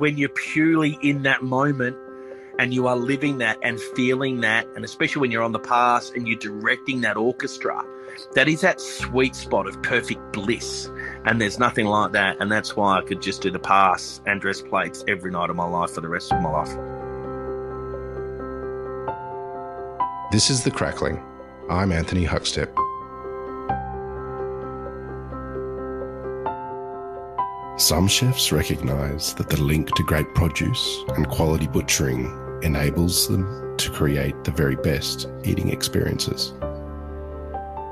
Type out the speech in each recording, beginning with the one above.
when you're purely in that moment and you are living that and feeling that, and especially when you're on the pass and you're directing that orchestra, that is that sweet spot of perfect bliss. And there's nothing like that. And that's why I could just do the pass and dress plates every night of my life for the rest of my life. This is The Crackling. I'm Anthony Huckstep. Some chefs recognise that the link to great produce and quality butchering enables them to create the very best eating experiences.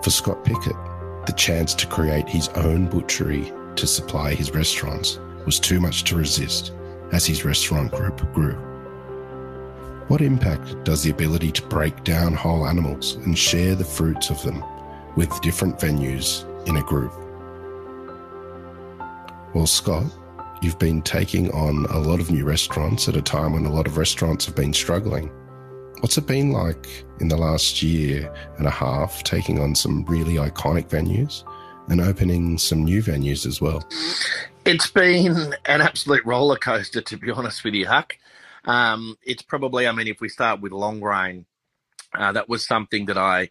For Scott Pickett, the chance to create his own butchery to supply his restaurants was too much to resist as his restaurant group grew. What impact does the ability to break down whole animals and share the fruits of them with different venues in a group? Well, Scott, you've been taking on a lot of new restaurants at a time when a lot of restaurants have been struggling. What's it been like in the last year and a half, taking on some really iconic venues and opening some new venues as well? It's been an absolute roller coaster, to be honest with you, Huck. Um, it's probably, I mean, if we start with Longrain, uh, that was something that I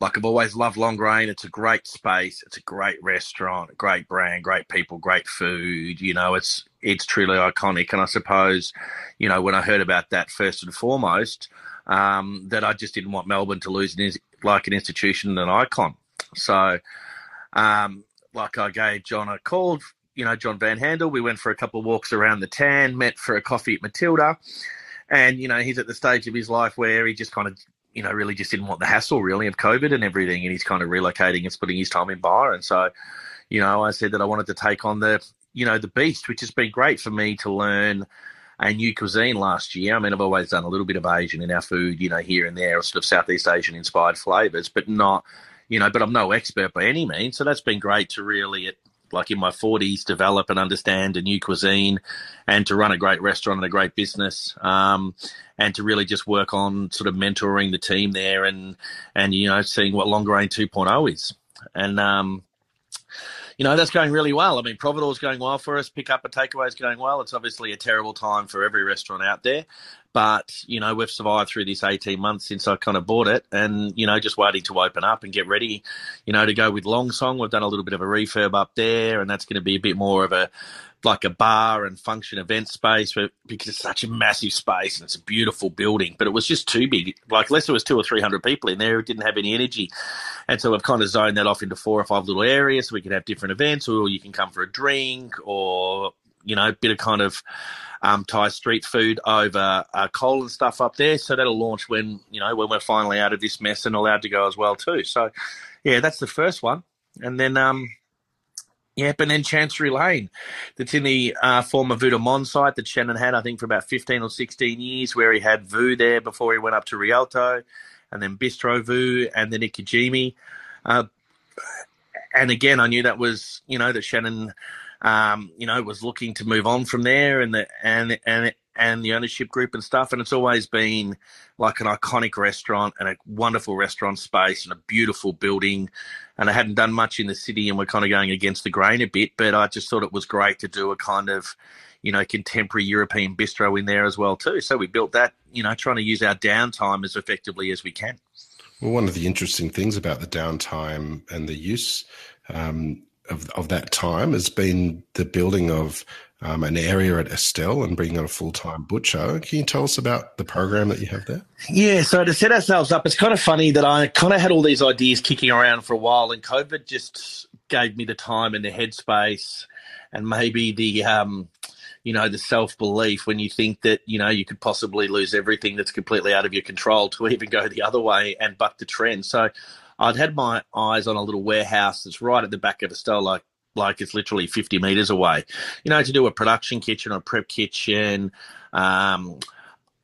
like I've always loved Longrain. It's a great space. It's a great restaurant, great brand, great people, great food. You know, it's it's truly iconic. And I suppose, you know, when I heard about that first and foremost, um, that I just didn't want Melbourne to lose an, like an institution and an icon. So, um, like I gave John a call, you know, John Van Haandel. We went for a couple of walks around the tan, met for a coffee at Matilda. And, you know, he's at the stage of his life where he just kind of you know, really just didn't want the hassle really of COVID and everything. And he's kind of relocating and splitting his time in bar. And so, you know, I said that I wanted to take on the, you know, the beast, which has been great for me to learn a new cuisine last year. I mean, I've always done a little bit of Asian in our food, you know, here and there, sort of Southeast Asian inspired flavors, but not, you know, but I'm no expert by any means. So that's been great to really, like in my 40s, develop and understand a new cuisine and to run a great restaurant and a great business. Um, and to really just work on sort of mentoring the team there and, and, you know, seeing what Longrain 2.0 is. And, um, you know, that's going really well. I mean, is going well for us. Pick up and takeaway is going well. It's obviously a terrible time for every restaurant out there. But, you know, we've survived through this 18 months since I kind of bought it and, you know, just waiting to open up and get ready, you know, to go with Longsong. We've done a little bit of a refurb up there and that's going to be a bit more of a, like a bar and function event space because it's such a massive space and it's a beautiful building. But it was just too big. Like, unless there was two or three hundred people in there, it didn't have any energy. And so we've kind of zoned that off into four or five little areas so we can have different events, or you can come for a drink, or you know, a bit of kind of um, Thai street food over uh, coal and stuff up there. So that'll launch when you know when we're finally out of this mess and allowed to go as well too. So yeah, that's the first one, and then um, Yep, and then Chancery Lane, that's in the uh, former Monde site that Shannon had, I think, for about 15 or 16 years, where he had Vue there before he went up to Rialto, and then Bistro Vue, and then Ikejime. Uh, and again, I knew that was, you know, that Shannon, um, you know, was looking to move on from there, and the and and and the ownership group and stuff. And it's always been like an iconic restaurant and a wonderful restaurant space and a beautiful building. And I hadn't done much in the city and we're kind of going against the grain a bit, but I just thought it was great to do a kind of, you know, contemporary European bistro in there as well too. So we built that, you know, trying to use our downtime as effectively as we can. Well, one of the interesting things about the downtime and the use um, of, of that time has been the building of um, an area at Estelle and bringing on a full time butcher. Can you tell us about the program that you have there? Yeah, so to set ourselves up, it's kind of funny that I kind of had all these ideas kicking around for a while, and COVID just gave me the time and the headspace, and maybe the um, you know the self belief when you think that you know you could possibly lose everything that's completely out of your control to even go the other way and buck the trend. So I'd had my eyes on a little warehouse that's right at the back of Estelle, like like it's literally 50 meters away. You know, to do a production kitchen or a prep kitchen. Um,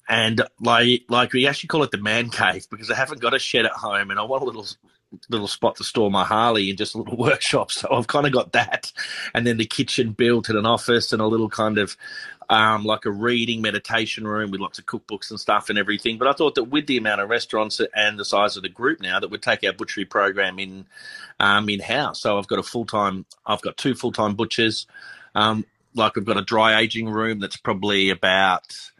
and like, like we actually call it the man cave because I haven't got a shed at home and I want a little little spot to store my Harley and just a little workshop. So I've kind of got that. And then the kitchen built and an office and a little kind of um, like a reading meditation room with lots of cookbooks and stuff and everything. But I thought that with the amount of restaurants and the size of the group now, that we'd take our butchery program in um, in house. So I've got a full time, I've got two full time butchers. Um, like we've got a dry aging room that's probably about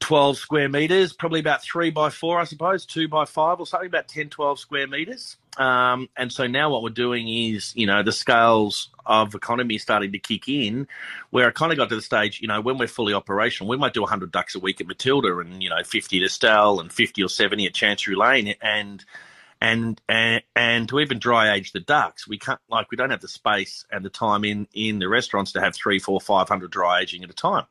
12 square meters, probably about three by four, I suppose, two by five or something, about 10, 12 square meters. Um, and so now what we're doing is, you know, the scales of economy starting to kick in, where I kind of got to the stage, you know, when we're fully operational, we might do 100 ducks a week at Matilda and, you know, 50 at Estelle and 50 or 70 at Chancery Lane. And, and and and to even dry age the ducks, we can't like we don't have the space and the time in in the restaurants to have three, four, five hundred dry aging at a time.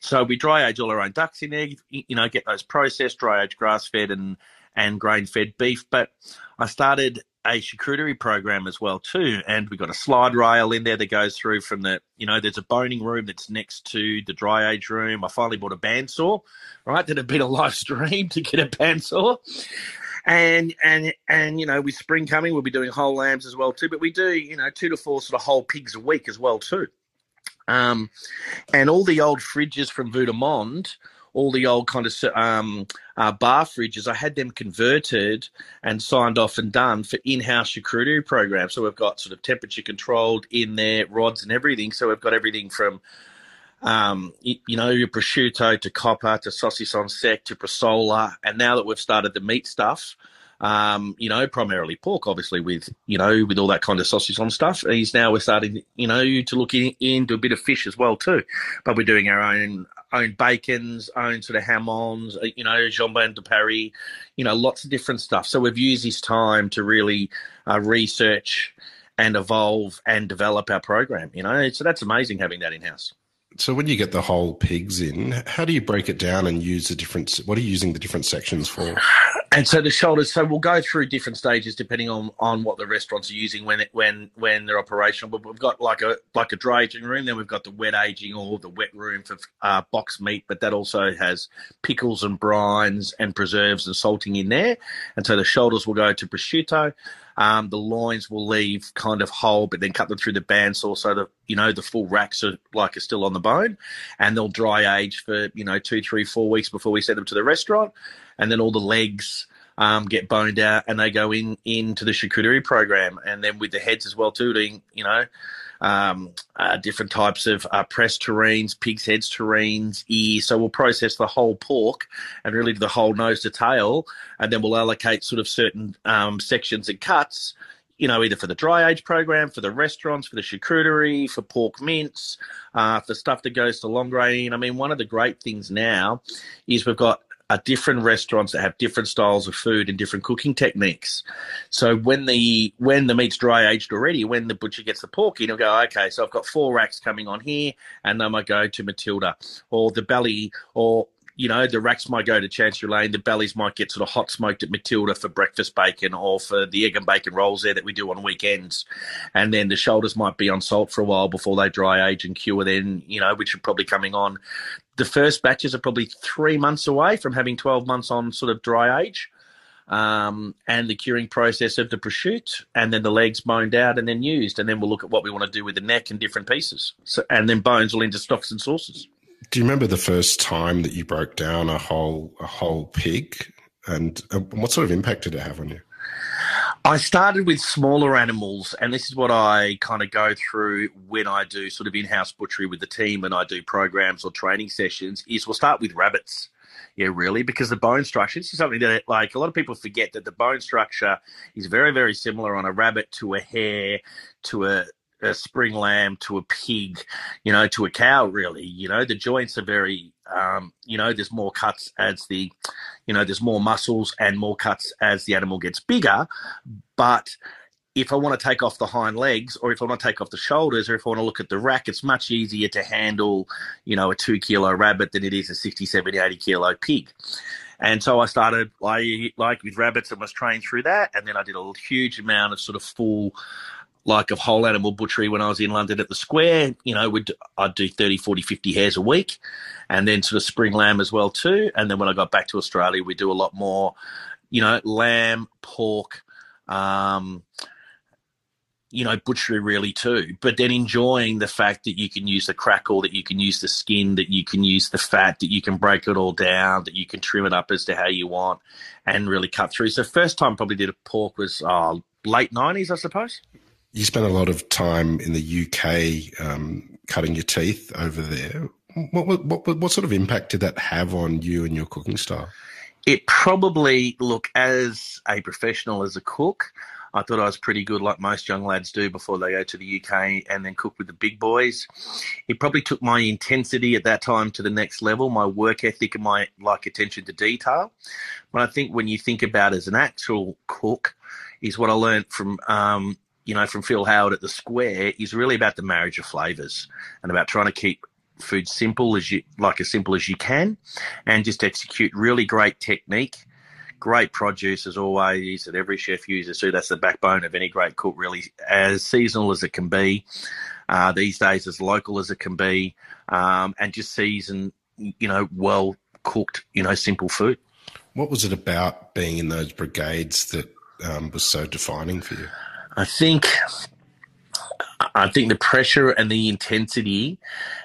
So we dry age all our own ducks in there, you know, get those processed, dry age grass fed and and grain fed beef. But I started a charcuterie program as well too, and we've got a slide rail in there that goes through from the, you know, there's a boning room that's next to the dry age room. I finally bought a bandsaw, right? Did a bit of live stream to get a bandsaw, and and and you know, with spring coming, we'll be doing whole lambs as well too. But we do, you know, two to four sort of whole pigs a week as well too. Um, and all the old fridges from Vue all the old kind of um, uh, bar fridges, I had them converted and signed off and done for in-house charcuterie programs. So we've got sort of temperature controlled in there, rods and everything. So we've got everything from um, you, you, know, your prosciutto to coppa to saucisson sec to bresaola. And now that we've started the meat stuff, um, you know, primarily pork, obviously, with, you know, with all that kind of sausage on stuff. He's now we're starting, you know, to look in, into a bit of fish as well, too. But we're doing our own own bacons, own sort of jamons, uh, you know, jambon de Paris, you know, lots of different stuff. So we've used this time to really uh, research and evolve and develop our program, you know. So that's amazing having that in house. So when you get the whole pigs in, how do you break it down and use the different? What are you using the different sections for? And so the shoulders. So we'll go through different stages depending on, on what the restaurants are using when it, when when they're operational. But we've got like a like a dry aging room. Then we've got the wet aging or the wet room for uh, box meat. But that also has pickles and brines and preserves and salting in there. And so the shoulders will go to prosciutto. Um, the lines will leave kind of whole, but then cut them through the bandsaw so that you know the full racks are like are still on the bone, and they'll dry age for you know two, three, four weeks before we send them to the restaurant, and then all the legs. Um, get boned out and they go in into the charcuterie program, and then with the heads as well too, doing you know um, uh, different types of uh, pressed terrines, pig's heads terrines, ear. So we'll process the whole pork and really the whole nose to tail, and then we'll allocate sort of certain um, sections and cuts. You know, either for the dry age program, for the restaurants, for the charcuterie, for pork mince, uh, for stuff that goes to Longrain. I mean, one of the great things now is we've got are different restaurants that have different styles of food and different cooking techniques. So when the when the meat's dry aged already, when the butcher gets the pork in, he'll go, okay, so I've got four racks coming on here, and then I go to Matilda or the belly or you know, the racks might go to Chancery Lane, the bellies might get sort of hot smoked at Matilda for breakfast bacon or for the egg and bacon rolls there that we do on weekends. And then the shoulders might be on salt for a while before they dry age and cure then, you know, which are probably coming on. The first batches are probably three months away from having 12 months on sort of dry age. Um, and the curing process of the prosciutto, and then the legs boned out and then used, and then we'll look at what we want to do with the neck and different pieces. So, and then bones will into stocks and sauces. Do you remember the first time that you broke down a whole a whole pig, and uh, what sort of impact did it have on you? I started with smaller animals, and this is what I kind of go through when I do sort of in-house butchery with the team, and I do programs or training sessions. Is we'll start with rabbits, yeah, really, because the bone structure. This is something that like a lot of people forget that the bone structure is very, very similar on a rabbit to a hare to a a spring lamb to a pig, you know, to a cow, really. You know, the joints are very, um, you know, there's more cuts as the, you know, there's more muscles and more cuts as the animal gets bigger. But if I want to take off the hind legs or if I want to take off the shoulders or if I want to look at the rack, it's much easier to handle, you know, a two kilo rabbit than it is a 60, 70, 80 kilo pig. And so I started like, like with rabbits and was trained through that. And then I did a huge amount of sort of full like of whole animal butchery when I was in London at the Square. You know, we'd, I'd do 30, 40, 50 hares a week and then sort of spring lamb as well too. And then when I got back to Australia, we do a lot more, you know, lamb, pork, um, you know, butchery really too, but then enjoying the fact that you can use the crackle, that you can use the skin, that you can use the fat, that you can break it all down, that you can trim it up as to how you want and really cut through. So first time probably did a pork was oh, late nineties, I suppose. You spent a lot of time in the UK um, cutting your teeth over there. What, what, what, what sort of impact did that have on you and your cooking style? It probably, look, as a professional, as a cook, I thought I was pretty good, like most young lads do before they go to the UK and then cook with the big boys. It probably took my intensity at that time to the next level, my work ethic and my like attention to detail. But I think when you think about as an actual cook, is what I learned from um, you know from Phil Howard at the Square is really about the marriage of flavors and about trying to keep food simple as you like as simple as you can and just execute really great technique great produce as always that every chef uses too. That's the backbone of any great cook, really, as seasonal as it can be. Uh, these days, as local as it can be, um, and just season, you know, well cooked, you know, simple food. What was it about being in those brigades that um, was so defining for you? I think I think the pressure and the intensity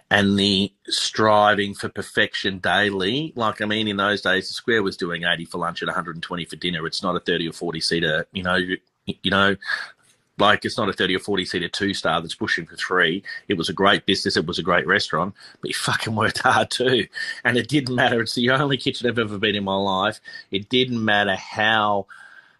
and the striving for perfection daily. Like, I mean, in those days, the square was doing 80 for lunch and 120 for dinner. It's not a 30 or 40 seater, you know, you, you know, like it's not a 30 or 40 seater two star that's pushing for three. It was a great business. It was a great restaurant, but you fucking worked hard too. And it didn't matter. It's the only kitchen I've ever been in my life. It didn't matter how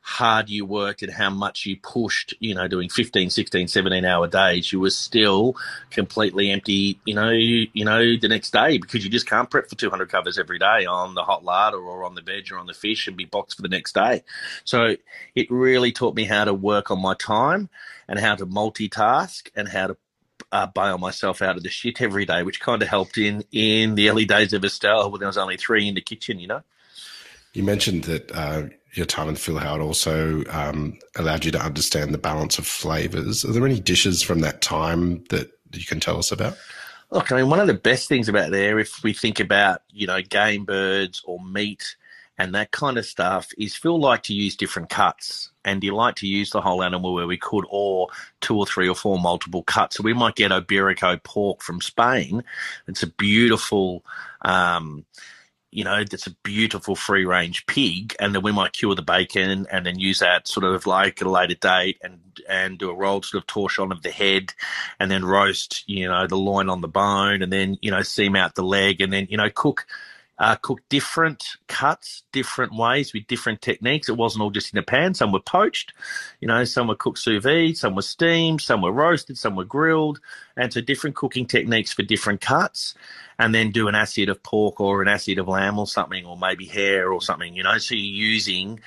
hard you worked and how much you pushed, you know, doing 15, 16, 17 hour days, you were still completely empty, you know, you, you know, the next day because you just can't prep for 200 covers every day on the hot larder or on the veg or on the fish and be boxed for the next day. So it really taught me how to work on my time and how to multitask and how to uh, bail myself out of the shit every day, which kind of helped in in the early days of Estelle when there was only three in the kitchen, you know. You mentioned that uh, your time in Phil Howard also um, allowed you to understand the balance of flavors. Are there any dishes from that time that you can tell us about? Look, I mean, one of the best things about there, if we think about, you know, game birds or meat and that kind of stuff, is Phil liked to use different cuts. And he liked to use the whole animal where we could, or two or three or four multiple cuts. So we might get Iberico pork from Spain. It's a beautiful, um, you know, that's a beautiful free range pig, and then we might cure the bacon and then use that sort of like at a later date and and do a rolled sort of torchon of the head, and then roast, you know, the loin on the bone, and then you know seam out the leg, and then you know cook uh, cooked different cuts, different ways with different techniques. It wasn't all just in a pan. Some were poached, you know, some were cooked sous vide, some were steamed, some were roasted, some were grilled, and so different cooking techniques for different cuts. And then do an assiette of pork or an assiette of lamb or something, or maybe hare or something, you know. So you're using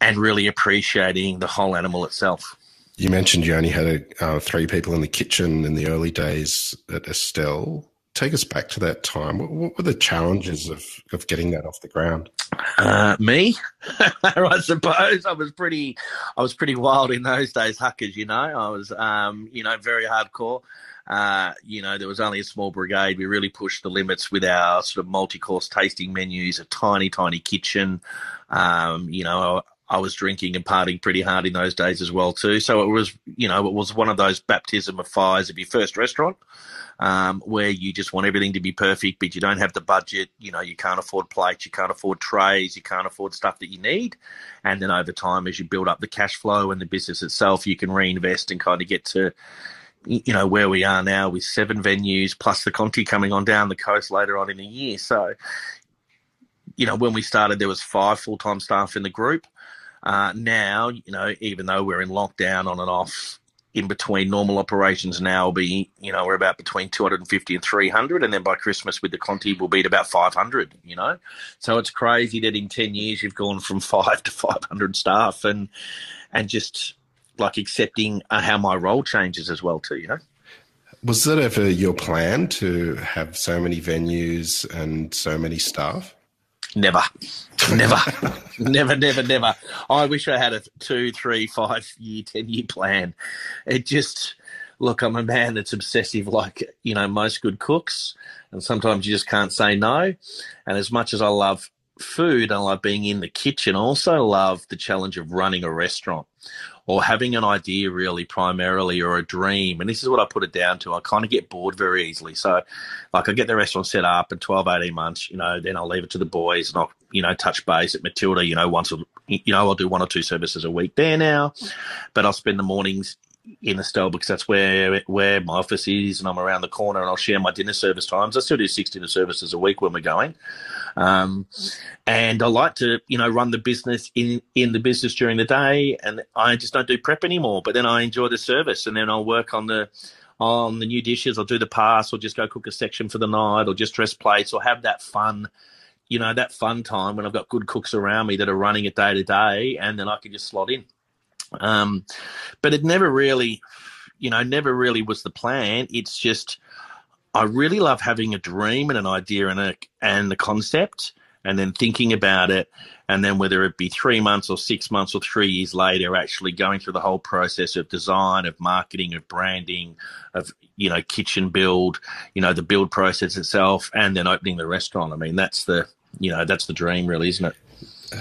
and really appreciating the whole animal itself. You mentioned you only had a, uh, three people in the kitchen in the early days at Estelle take us back to that time. What, what were the challenges of, of getting that off the ground? Uh, me, I suppose I was pretty, I was pretty wild in those days, Huckers. You know, I was, um, you know, very hardcore. Uh, you know, there was only a small brigade. We really pushed the limits with our sort of multi-course tasting menus, a tiny, tiny kitchen. Um, you know, I was drinking and partying pretty hard in those days as well too. So it was, you know, it was one of those baptism of fires of your first restaurant um, where you just want everything to be perfect, but you don't have the budget. You know, you can't afford plates, you can't afford trays, you can't afford stuff that you need. And then over time, as you build up the cash flow and the business itself, you can reinvest and kind of get to you know where we are now with seven venues plus the Conti coming on down the coast later on in the year. So, you know, when we started, there was five full time staff in the group. Uh, now, you know, even though we're in lockdown on and off in between normal operations now will be, you know, we're about between 250 and 300. And then by Christmas with the Conti, we'll be at about 500, you know. So it's crazy that in 10 years you've gone from five to 500 staff and, and just like accepting uh, how my role changes as well, too, you know. Was that ever your plan to have so many venues and so many staff? Never, never, never, never, never. I wish I had a two, three, five year, ten year plan. It just look. I'm a man that's obsessive, like you know most good cooks, and sometimes you just can't say no. And as much as I love food, I love being in the kitchen. I also love the challenge of running a restaurant or having an idea really primarily or a dream. And this is what I put it down to. I kind of get bored very easily. So like I get the restaurant set up in 12, 18 months, you know, then I'll leave it to the boys and I'll, you know, touch base at Matilda, you know, once, you know, I'll do one or two services a week there now, but I'll spend the mornings in Estelle because that's where where my office is, and I'm around the corner, and I'll share my dinner service times. I still do six dinner services a week when we're going, um, and I like to you know run the business in in the business during the day, and I just don't do prep anymore. But then I enjoy the service, and then I'll work on the on the new dishes. I'll do the pass, or just go cook a section for the night, or just dress plates, or have that fun you know, that fun time when I've got good cooks around me that are running it day to day, and then I can just slot in. Um, but it never really, you know, never really was the plan. It's just I really love having a dream and an idea and a and the concept, and then thinking about it, and then whether it be three months or six months or three years later, actually going through the whole process of design, of marketing, of branding, of you know kitchen build, you know the build process itself, and then opening the restaurant. I mean, that's the you know that's the dream, really, isn't it?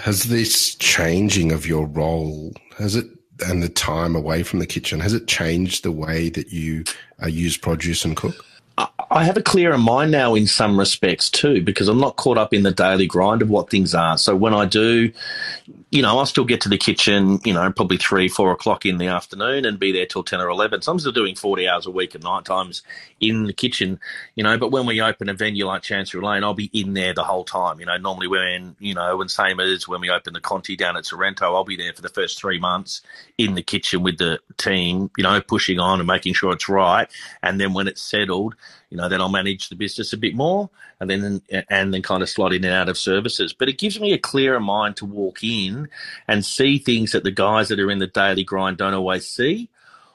Has this changing of your role has it and the time away from the kitchen has it changed the way that you uh, use produce and cook? I have a clearer mind now in some respects too, because I'm not caught up in the daily grind of what things are. So when I do, you know, I'll still get to the kitchen, you know, probably three, four o'clock in the afternoon and be there till 10 or 11. So I'm still doing 40 hours a week at night times in the kitchen, you know, but when we open a venue like Chancery Lane, I'll be in there the whole time. You know, normally when, you know, and same as when we open the Conti down at Sorrento, I'll be there for the first three months in the kitchen with the team, you know, pushing on and making sure it's right. And then when it's settled, you know, then I'll manage the business a bit more and then and then kind of slot in and out of services. But it gives me a clearer mind to walk in and see things that the guys that are in the daily grind don't always see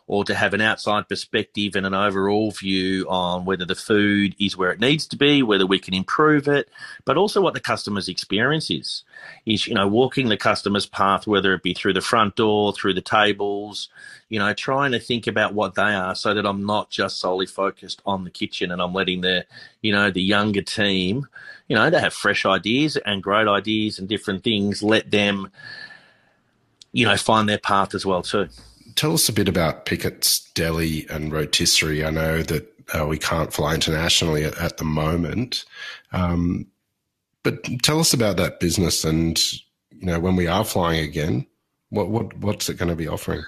or to have an outside perspective and an overall view on whether the food is where it needs to be, whether we can improve it, but also what the customer's experience is. Is, you know, walking the customer's path, whether it be through the front door, through the tables, you know, trying to think about what they are so that I'm not just solely focused on the kitchen and I'm letting the, you know, the younger team, you know, they have fresh ideas and great ideas and different things, let them, you know, find their path as well too tell us a bit about Pickett's Deli and Rotisserie. I know that uh, we can't fly internationally at, at the moment, um, but tell us about that business and you know when we are flying again, what what what's it going to be offering?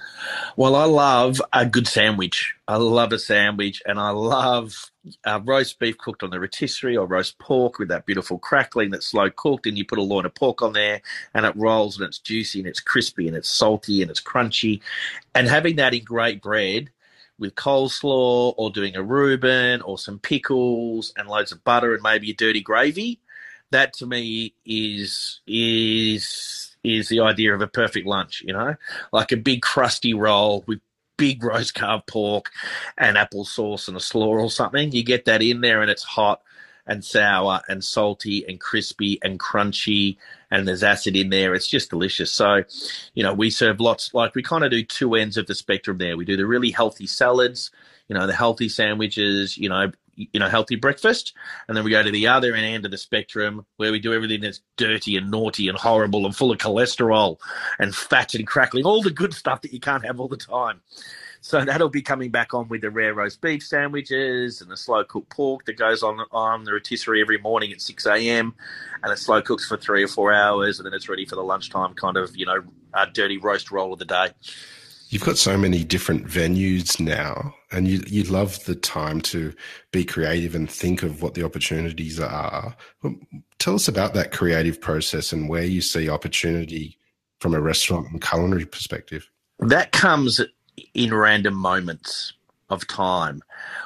Well, I love a good sandwich. I love a sandwich, and I love uh, roast beef cooked on the rotisserie or roast pork with that beautiful crackling that's slow cooked, and you put a loin of pork on there, and it rolls and it's juicy and it's crispy and it's salty and it's crunchy, and having that in great bread with coleslaw or doing a Reuben or some pickles and loads of butter and maybe a dirty gravy. That to me is is is the idea of a perfect lunch, you know, like a big crusty roll with big roast carved pork and apple sauce and a slaw or something. You get that in there and it's hot and sour and salty and crispy and crunchy and there's acid in there. It's just delicious. So, you know, we serve lots, like we kind of do two ends of the spectrum there. We do the really healthy salads, you know, the healthy sandwiches, you know, you know, healthy breakfast. And then we go to the other end of the spectrum where we do everything that's dirty and naughty and horrible and full of cholesterol and fat and crackling, all the good stuff that you can't have all the time. So that'll be coming back on with the rare roast beef sandwiches and the slow cooked pork that goes on on the rotisserie every morning at 6 a.m. and it slow cooks for three or four hours and then it's ready for the lunchtime kind of, you know, a dirty roast roll of the day. You've got so many different venues now, and you you love the time to be creative and think of what the opportunities are. Tell us about that creative process and where you see opportunity from a restaurant and culinary perspective. That comes in random moments of time.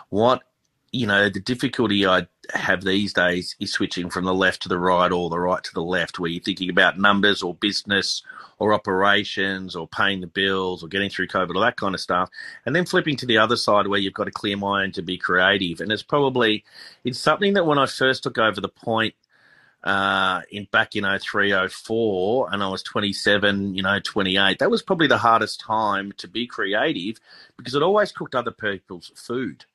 What you know, the difficulty I have these days is switching from the left to the right or the right to the left, where you're thinking about numbers or business or operations or paying the bills or getting through COVID, or that kind of stuff. And then flipping to the other side where you've got a clear mind to be creative. And it's probably, it's something that when I first took over the point, uh, in back in 03, 04, and I was 27, you know, 28, that was probably the hardest time to be creative because it always cooked other people's food.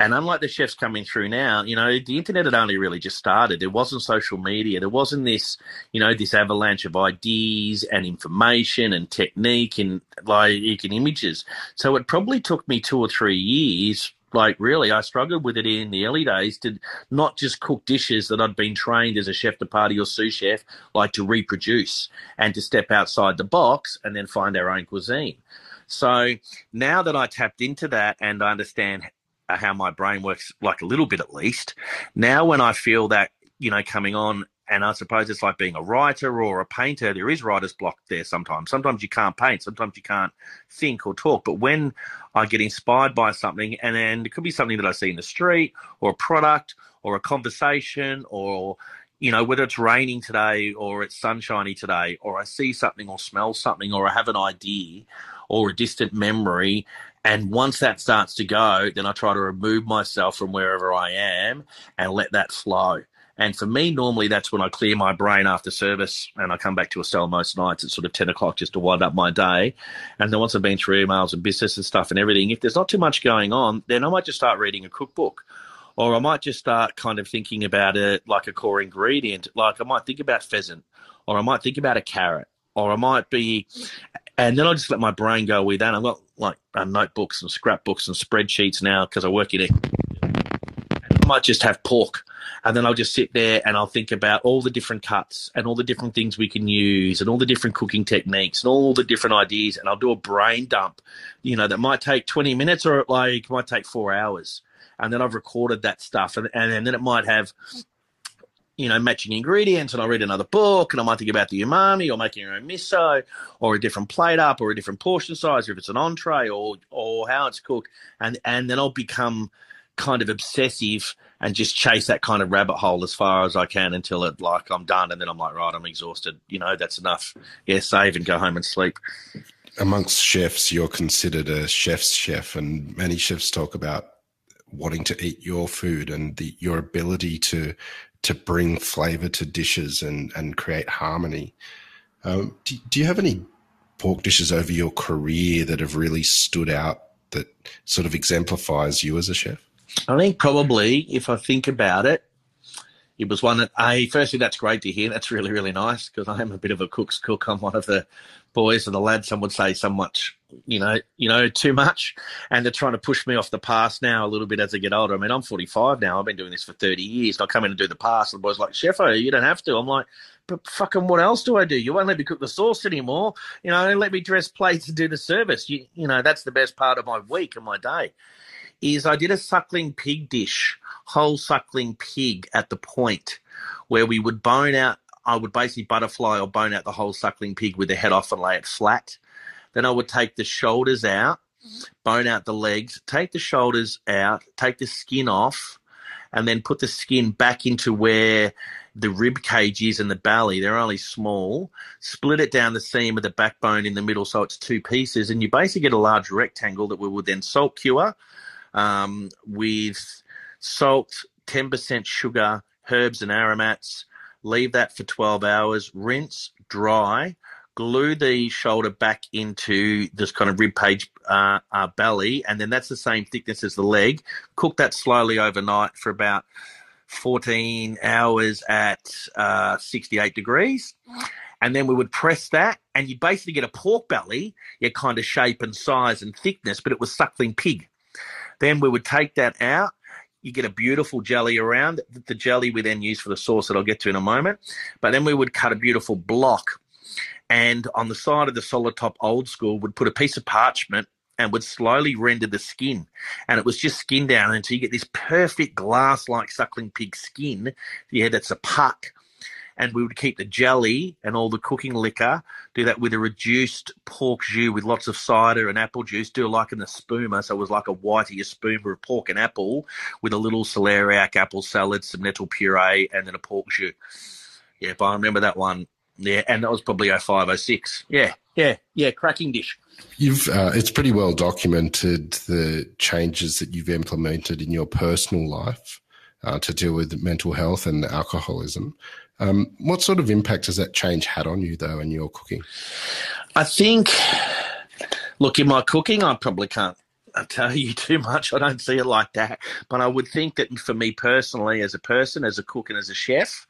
And unlike the chefs coming through now, you know, the internet had only really just started. There wasn't social media. There wasn't this, you know, this avalanche of ideas and information and technique and like and images. So it probably took me two or three years. Like really, I struggled with it in the early days to not just cook dishes that I'd been trained as a chef de partie or sous chef, like to reproduce and to step outside the box and then find our own cuisine. So now that I tapped into that and I understand Uh, how my brain works, like a little bit at least, now when I feel that, you know, coming on, and I suppose it's like being a writer or a painter, there is writer's block there sometimes. Sometimes you can't paint, sometimes you can't think or talk. But when I get inspired by something, and then it could be something that I see in the street or a product or a conversation or you know, whether it's raining today or it's sunshiny today, or I see something or smell something, or I have an idea or a distant memory. And once that starts to go, then I try to remove myself from wherever I am and let that flow. And for me, normally that's when I clear my brain after service and I come back to Estelle most nights at sort of 10 o'clock just to wind up my day. And then once I've been through emails and business and stuff and everything, if there's not too much going on, then I might just start reading a cookbook or I might just start kind of thinking about it like a core ingredient. Like I might think about pheasant, or I might think about a carrot, or I might be, and then I just let my brain go with that. I've got like uh, notebooks and scrapbooks and spreadsheets now because I work in it. I might just have pork, and then I'll just sit there and I'll think about all the different cuts and all the different things we can use and all the different cooking techniques and all the different ideas, and I'll do a brain dump. You know, that might take twenty minutes or like might take four hours and then I've recorded that stuff, and, and, and then it might have you know, matching ingredients, and I read another book, and I might think about the umami, or making your own miso, or a different plate up, or a different portion size, or if it's an entree, or or how it's cooked, and and then I'll become kind of obsessive and just chase that kind of rabbit hole as far as I can until it like I'm done, and then I'm like, right, I'm exhausted. You know, that's enough. Yeah, save and go home and sleep. Amongst chefs, you're considered a chef's chef, and many chefs talk about wanting to eat your food and the, your ability to to bring flavor to dishes and and create harmony. Um, do, do you have any pork dishes over your career that have really stood out that sort of exemplifies you as a chef? I think probably, if I think about it, it was one that I firstly that's great to hear. That's really really nice because I am a bit of a cook's cook. I'm one of the boys and the lads. Some would say so much, you know, you know, too much, and they're trying to push me off the pass now a little bit as I get older. I mean, I'm 45 now. I've been doing this for 30 years. And I come in and do the pass, and the boys like, Chefo, you don't have to. I'm like, but fucking what else do I do? You won't let me cook the sauce anymore. You know, let me dress plates and do the service. You, you know, that's the best part of my week and my day is I did a suckling pig dish, whole suckling pig at the point where we would bone out. I would basically butterfly or bone out the whole suckling pig with the head off and lay it flat. Then I would take the shoulders out, bone out the legs, take the shoulders out, take the skin off, and then put the skin back into where the rib cage is and the belly. They're only small. Split it down the seam of the backbone in the middle so it's two pieces, and you basically get a large rectangle that we would then salt cure um, with salt, 10% sugar, herbs and aromats. Leave that for 12 hours. Rinse, dry. Glue the shoulder back into this kind of rib cage uh, uh, belly, and then that's the same thickness as the leg. Cook that slowly overnight for about 14 hours at uh, 68 degrees. And then we would press that, and you basically get a pork belly, your kind of shape and size and thickness, but it was suckling pig. Then we would take that out. You get a beautiful jelly around. The jelly we then use for the sauce that I'll get to in a moment. But then we would cut a beautiful block. And on the side of the solid top old school, would put a piece of parchment and would slowly render the skin. And it was just skin down until you get this perfect glass like suckling pig skin. Yeah, that's a puck and we would keep the jelly and all the cooking liquor, do that with a reduced pork jus with lots of cider and apple juice, do like in the spuma. So it was like a whitey spuma of pork and apple with a little celeriac apple salad, some nettle puree, and then a pork jus. Yeah, but I remember that one. Yeah, and that was probably 0506. Yeah, yeah, yeah, cracking dish. You've uh, it's pretty well documented the changes that you've implemented in your personal life uh, to deal with mental health and alcoholism. Um, what sort of impact has that change had on you, though, in your cooking? I think, look, in my cooking, I probably can't tell you too much. I don't see it like that. But I would think that for me personally, as a person, as a cook, and as a chef,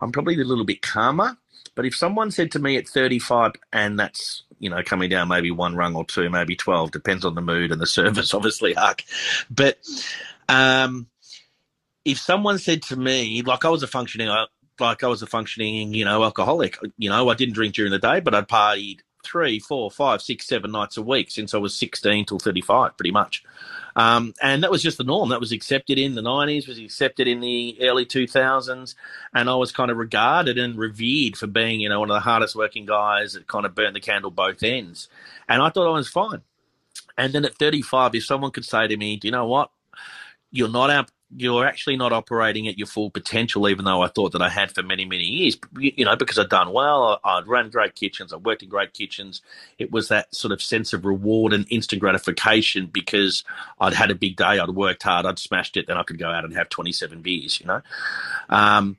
I'm probably a little bit calmer. But if someone said to me at 35, and that's you know coming down maybe one rung or two, maybe 12, depends on the mood and the service, obviously, Huck. But um, if someone said to me, like I was a functioning like I was a functioning, you know, alcoholic. You know, I didn't drink during the day, but I'd partied three, four, five, six, seven nights a week since I was 16 till 35, pretty much. Um, and that was just the norm. That was accepted in the 90s, was accepted in the early 2000s. And I was kind of regarded and revered for being, you know, one of the hardest working guys that kind of burned the candle both ends. And I thought I was fine. And then at 35, if someone could say to me, do you know what? You're not you're actually not operating at your full potential, even though I thought that I had for many, many years. You know, because I'd done well, I'd run great kitchens, I worked in great kitchens. It was that sort of sense of reward and instant gratification because I'd had a big day, I'd worked hard, I'd smashed it, then I could go out and have 27 beers, you know. Um,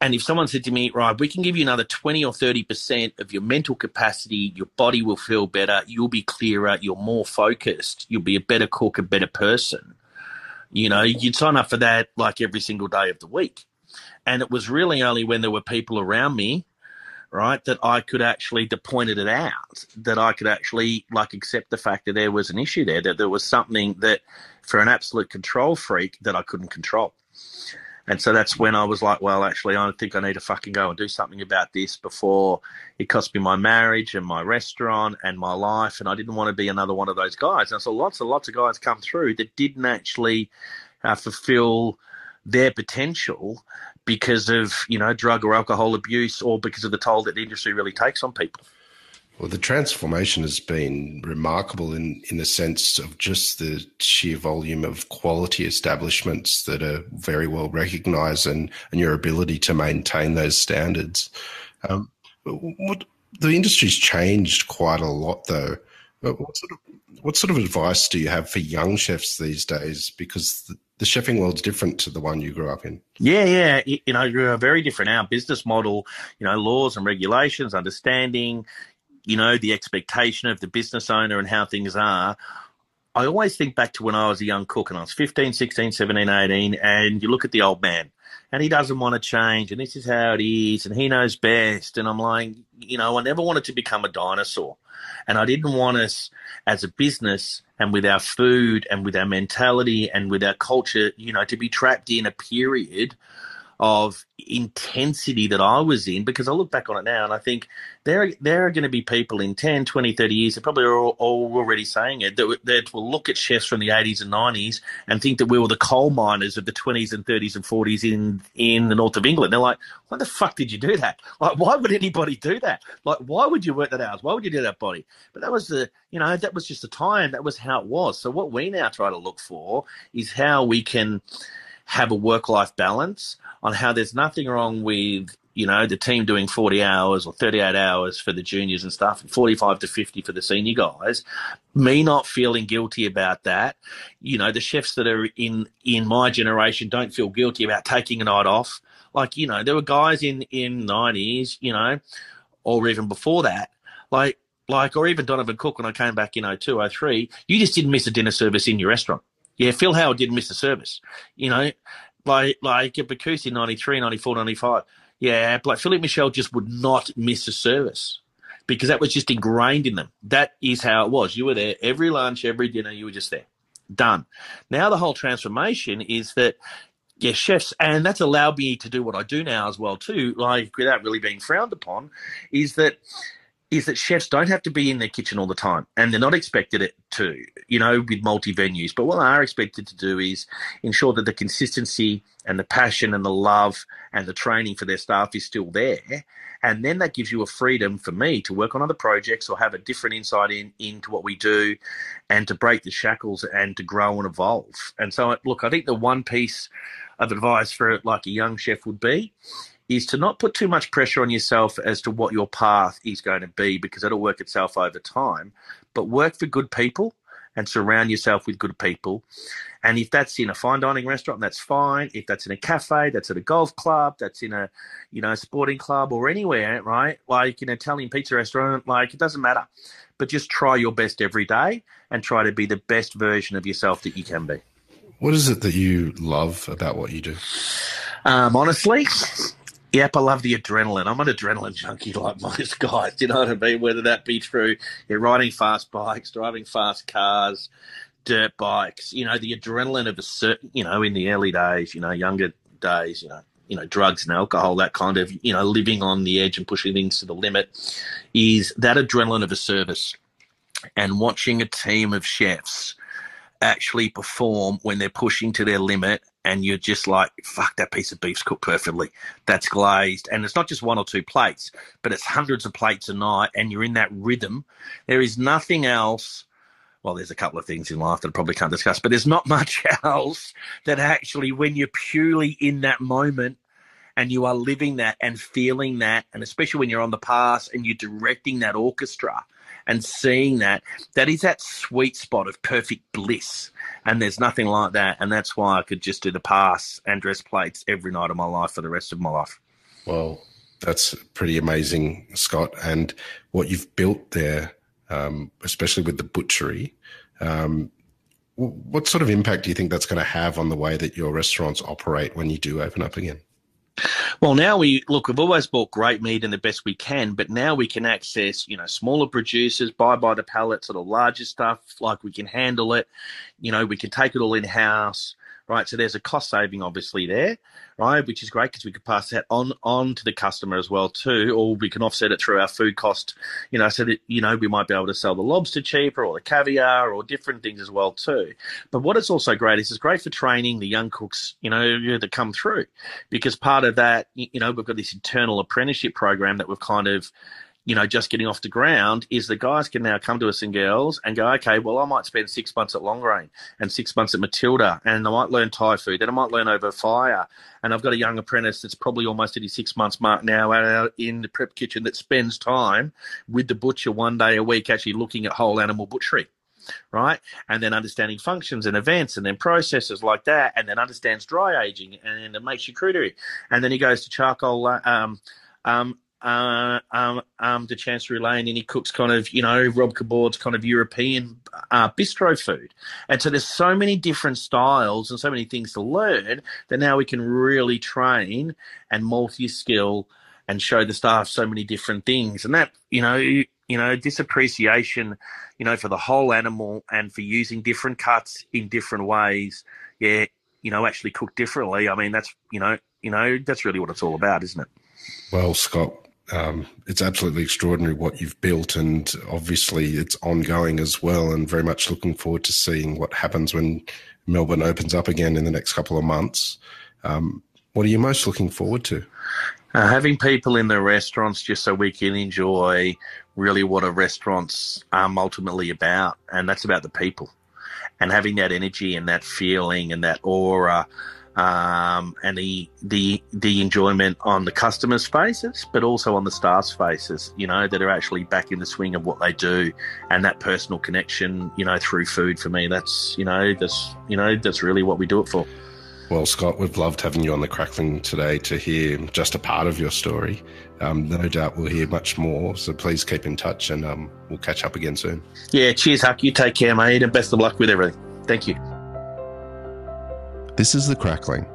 and if someone said to me, right, we can give you another 20 or 30% of your mental capacity, your body will feel better, you'll be clearer, you're more focused, you'll be a better cook, a better person you know, you'd sign up for that like every single day of the week. And it was really only when there were people around me, right, that I could actually that pointed it out, that I could actually like accept the fact that there was an issue there, that there was something that for an absolute control freak that I couldn't control. And so that's when I was like, well, actually, I think I need to fucking go and do something about this before it cost me my marriage and my restaurant and my life. And I didn't want to be another one of those guys. And so lots and lots of guys come through that didn't actually uh, fulfill their potential because of, you know, drug or alcohol abuse or because of the toll that the industry really takes on people. Well, the transformation has been remarkable in, in the sense of just the sheer volume of quality establishments that are very well recognized and, and your ability to maintain those standards. Um, what, the industry's changed quite a lot, though. What sort of what sort of advice do you have for young chefs these days? Because the, the chefing world's different to the one you grew up in. Yeah, yeah. You know, you're very different. Our business model, you know, laws and regulations, understanding, you know, the expectation of the business owner and how things are. I always think back to when I was a young cook and I was 15, 16, 17, 18, and you look at the old man and he doesn't want to change and this is how it is and he knows best. And I'm like, you know, I never wanted to become a dinosaur. And I didn't want us as a business and with our food and with our mentality and with our culture, you know, to be trapped in a period of intensity that I was in because I look back on it now and I think there there are going to be people in 10, 20, 30 years that probably are all, all already saying it that, that will look at chefs from the 80s and 90s and think that we were the coal miners of the 20s and 30s and 40s in in the north of England. They're like, why the fuck did you do that? Like, why would anybody do that? Like, why would you work that hours? Why would you do that body? But that was the, you know, that was just the time. That was how it was. So what we now try to look for is how we can have a work life balance on how there's nothing wrong with you know the team doing 40 hours or 38 hours for the juniors and stuff and 45 to 50 for the senior guys. Me not feeling guilty about that. You know the chefs that are in in my generation don't feel guilty about taking a night off. Like you know there were guys in in 90s you know or even before that. Like like or even Donovan Cooke when I came back in 02 03 you just didn't miss a dinner service in your restaurant yeah, Phil Howard didn't miss a service. You know, like like Bocuse 93, 94, 95. Yeah, like Philippe Mouchel just would not miss a service because that was just ingrained in them. That is how it was. You were there every lunch, every dinner, you were just there. Done. Now the whole transformation is that yeah, chefs, and that's allowed me to do what I do now as well too, like without really being frowned upon, is that is that chefs don't have to be in their kitchen all the time and they're not expected to, you know, with multi venues. But what they are expected to do is ensure that the consistency and the passion and the love and the training for their staff is still there. And then that gives you a freedom for me to work on other projects or have a different insight in into what we do and to break the shackles and to grow and evolve. And so, look, I think the one piece of advice for like a young chef would be is to not put too much pressure on yourself as to what your path is going to be because it'll work itself over time. But work for good people and surround yourself with good people. And if that's in a fine dining restaurant, that's fine. If that's in a cafe, that's at a golf club, that's in a, you know, sporting club or anywhere, right? Like an Italian pizza restaurant, like it doesn't matter. But just try your best every day and try to be the best version of yourself that you can be. What is it that you love about what you do? Um, honestly, Yep, I love the adrenaline. I'm an adrenaline mm. junkie like most guys. You know what I mean? Whether that be through you're riding fast bikes, driving fast cars, dirt bikes. You know, the adrenaline of a certain, you know, in the early days, you know, younger days, you know, you know, drugs and alcohol, that kind of, you know, living on the edge and pushing things to the limit, is that adrenaline of a service and watching a team of chefs actually perform when they're pushing to their limit and you're just like, fuck, that piece of beef's cooked perfectly. That's glazed. And it's not just one or two plates, but it's hundreds of plates a night and you're in that rhythm. There is nothing else. Well, there's a couple of things in life that I probably can't discuss, but there's not much else that actually, when you're purely in that moment and you are living that and feeling that, and especially when you're on the pass and you're directing that orchestra and seeing that, that is that sweet spot of perfect bliss. And there's nothing like that. And that's why I could just do the pass and dress plates every night of my life for the rest of my life. Well, that's pretty amazing, Scott. And what you've built there, um, especially with the butchery, um, what sort of impact do you think that's going to have on the way that your restaurants operate when you do open up again? Well, now we look. We've always bought great meat and the best we can, but now we can access, you know, smaller producers, buy by the pallet, sort of larger stuff. Like we can handle it. You know, we can take it all in house right? So there's a cost saving obviously there, right? Which is great because we could pass that on on to the customer as well too, or we can offset it through our food cost, you know, so that you know we might be able to sell the lobster cheaper or the caviar or different things as well too. But what is also great is it's great for training the young cooks, you know, that come through, because part of that, you know, we've got this internal apprenticeship program that we've kind of you know, just getting off the ground is the guys can now come to us and girls and go, okay, well, I might spend six months at Longrain and six months at Matilda, and I might learn Thai food, then I might learn over fire. And I've got a young apprentice that's probably almost at his six months mark now out in the prep kitchen that spends time with the butcher one day a week, actually looking at whole animal butchery right? And then understanding functions and events and then processes like that, and then understands dry aging and it makes charcuterie. And then he goes to charcoal um, um, uh, um, um, to Chancery Lane and he cooks kind of, you know, Rob Kabboord's kind of European uh, bistro food. And so there's so many different styles and so many things to learn that now we can really train and multi-skill and show the staff so many different things. And that, you know, you, you know, this appreciation, you know, for the whole animal and for using different cuts in different ways. Yeah, you know, actually cook differently. I mean, that's, you know, you know, that's really what it's all about, isn't it? Well, Scott, um, it's absolutely extraordinary what you've built, and obviously it's ongoing as well. And very much looking forward to seeing what happens when Melbourne opens up again in the next couple of months. Um, what are you most looking forward to? Uh, having people in the restaurants just so we can enjoy really what a restaurant's um, ultimately about, and that's about the people, and having that energy and that feeling and that aura um, and the the the enjoyment on the customers' faces, but also on the staff's faces. You know that are actually back in the swing of what they do, and that personal connection. You know through food for me, that's you know that's you know that's really what we do it for. Well, Scott, we've loved having you on the Crackling today to hear just a part of your story. Um, no doubt we'll hear much more. So please keep in touch and um, we'll catch up again soon. Yeah, cheers, Huck. You take care, mate, and best of luck with everything. Thank you. This is The Crackling,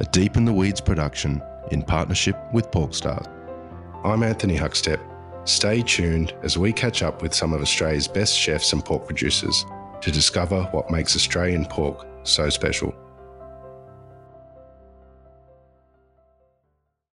a Deep in the Weeds production in partnership with Porkstars. I'm Anthony Huckstep. Stay tuned as we catch up with some of Australia's best chefs and pork producers to discover what makes Australian pork so special.